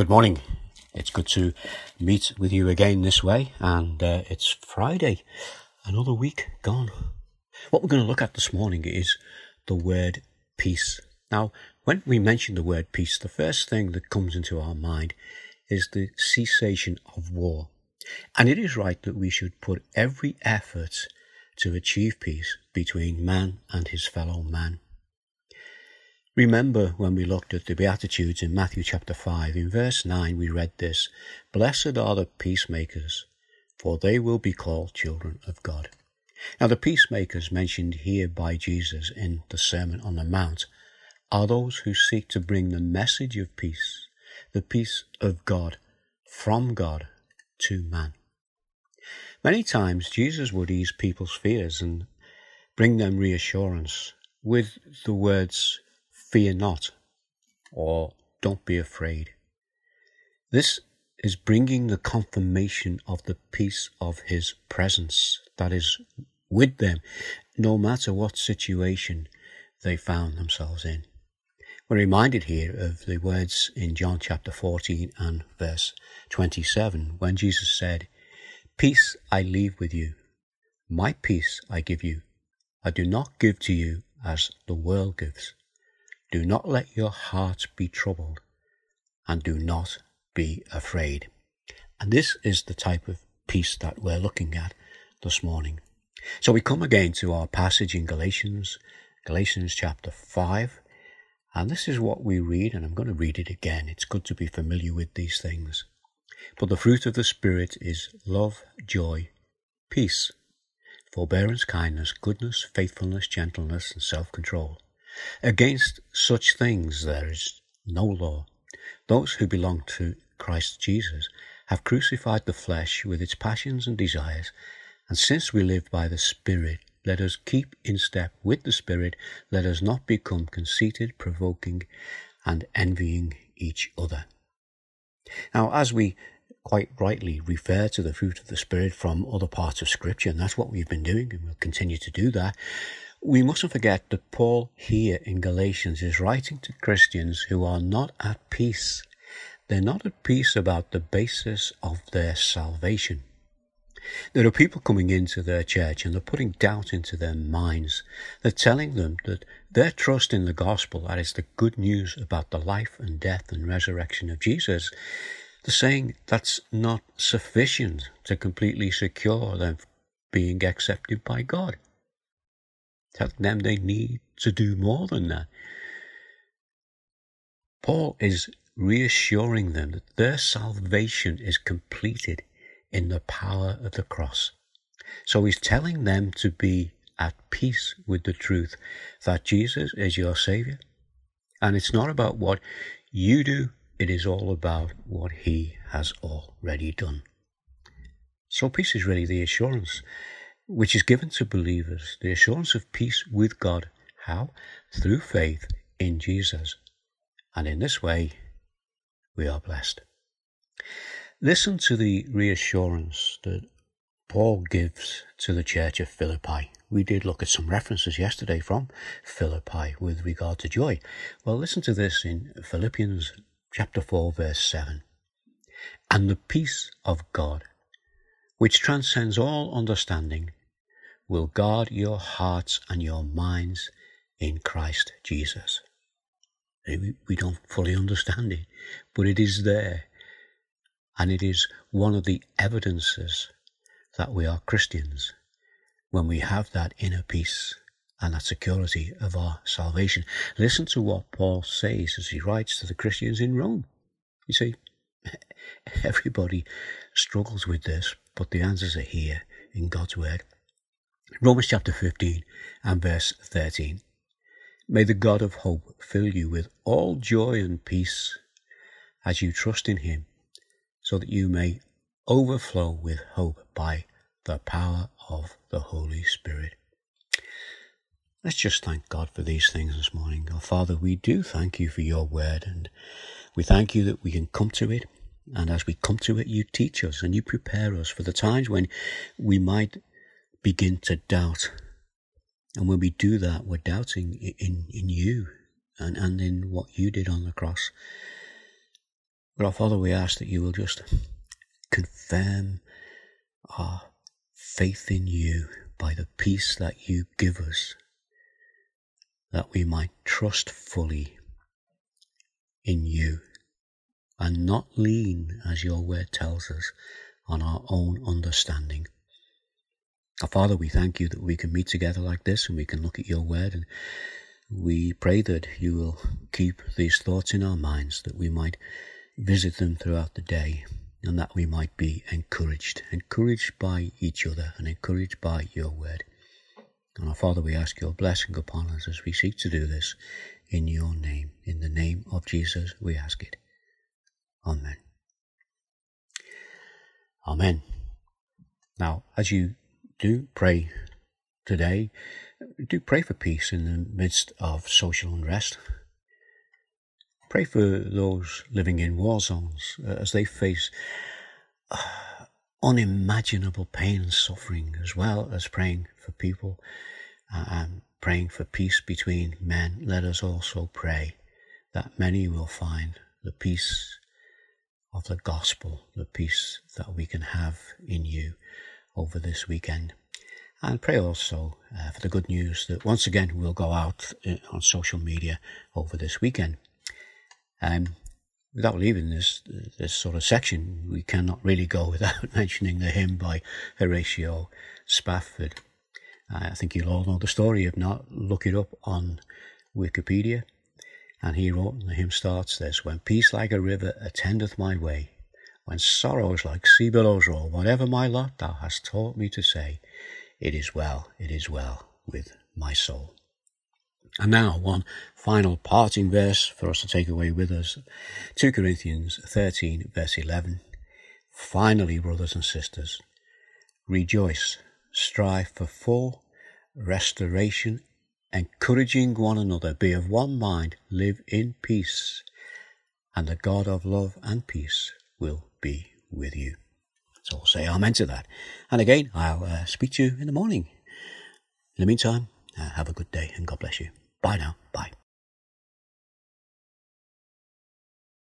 good morning. It's good to meet with you again this way, and uh, it's Friday, another week gone. What we're going to look at this morning is the word peace. Now, when we mention the word peace, the first thing that comes into our mind is the cessation of war. And it is right that we should put every effort to achieve peace between man and his fellow man. Remember when we looked at the Beatitudes in Matthew chapter 5, in verse 9 we read this Blessed are the peacemakers, for they will be called children of God. Now, the peacemakers mentioned here by Jesus in the Sermon on the Mount are those who seek to bring the message of peace, the peace of God, from God to man. Many times Jesus would ease people's fears and bring them reassurance with the words, fear not, or don't be afraid. This is bringing the confirmation of the peace of his presence that is with them, no matter what situation they found themselves in. We're reminded here of the words in John chapter 14 and verse 27 when Jesus said, Peace I leave with you, my peace I give you. I do not give to you as the world gives. Do not let your heart be troubled, and do not be afraid. And this is the type of peace that we're looking at this morning. So we come again to our passage in Galatians, Galatians chapter 5. And this is what we read, and I'm going to read it again. It's good to be familiar with these things. But the fruit of the Spirit is love, joy, peace, forbearance, kindness, goodness, faithfulness, gentleness, and self control. Against such things there is no law. Those who belong to Christ Jesus have crucified the flesh with its passions and desires, and since we live by the Spirit, let us keep in step with the Spirit. Let us not become conceited, provoking, and envying each other. Now, as we quite rightly refer to the fruit of the Spirit from other parts of Scripture, and that's what we've been doing, and we'll continue to do that, we mustn't forget that Paul here in Galatians is writing to Christians who are not at peace. They're not at peace about the basis of their salvation. There are people coming into their church and they're putting doubt into their minds. They're telling them that their trust in the gospel, that is the good news about the life and death and resurrection of Jesus, they're saying that's not sufficient to completely secure them being accepted by God telling them they need to do more than that. Paul is reassuring them that their salvation is completed in the power of the cross. So he's telling them to be at peace with the truth that Jesus is your Savior. And it's not about what you do, it is all about what He has already done. So peace is really the assurance which is given to believers the assurance of peace with God. How? Through faith in Jesus. And in this way, we are blessed. Listen to the reassurance that Paul gives to the church of Philippi. We did look at some references yesterday from Philippi with regard to joy. Well, listen to this in Philippians chapter 4, verse 7. And the peace of God, which transcends all understanding, will guard your hearts and your minds in Christ Jesus. Eh, we don't fully understand it, but it is there. And it is one of the evidences that we are Christians when we have that inner peace and that security of our salvation. Listen to what Paul says as he writes to the Christians in Rome. You see, everybody struggles with this, but the answers are here in God's Word. Romans chapter 15 and verse 13. May the God of hope fill you with all joy and peace as you trust in him, so that you may overflow with hope by the power of the Holy Spirit. Let's just thank God for these things this morning. Our Father, we do thank you for your word and we thank you that we can come to it. And as we come to it, you teach us and you prepare us for the times when we might begin to doubt. And when we do that, we're doubting in, in you and, and in what you did on the cross. But our Father, we ask that you will just confirm our faith in you by the peace that you give us, that we might trust fully in you and not lean, as your word tells us, on our own understanding. Our Father, we thank you that we can meet together like this and we can look at your word and we pray that you will keep these thoughts in our minds, that we might visit them throughout the day and that we might be encouraged, encouraged by each other and encouraged by your word. And our Father, we ask your blessing upon us as we seek to do this in your name. In the name of Jesus, we ask it. Amen. Amen. Now, as you do pray today, do pray for peace in the midst of social unrest. Pray for those living in war zones uh, as they face uh, unimaginable pain and suffering, as well as praying for people uh, and praying for peace between men. Let us also pray that many will find the peace of the gospel, the peace that we can have in you over this weekend. And pray also uh, for the good news that once again we'll go out uh, on social media over this weekend. Um, without leaving this this sort of section, we cannot really go without mentioning the hymn by Horatio Spafford. I think you'll all know the story. If not, look it up on Wikipedia. And he wrote, and the hymn starts this When peace like a river attendeth my way, when sorrows like sea billows roll, whatever my lot thou hast taught me to say, it is well, it is well with my soul. And now, one final parting verse for us to take away with us 2 Corinthians 13, verse 11. Finally, brothers and sisters, rejoice, strive for full restoration encouraging one another, be of one mind, live in peace, and the God of love and peace will be with you. So I'll say amen to that. And again, I'll uh, speak to you in the morning. In the meantime, uh, have a good day and God bless you. Bye now. Bye.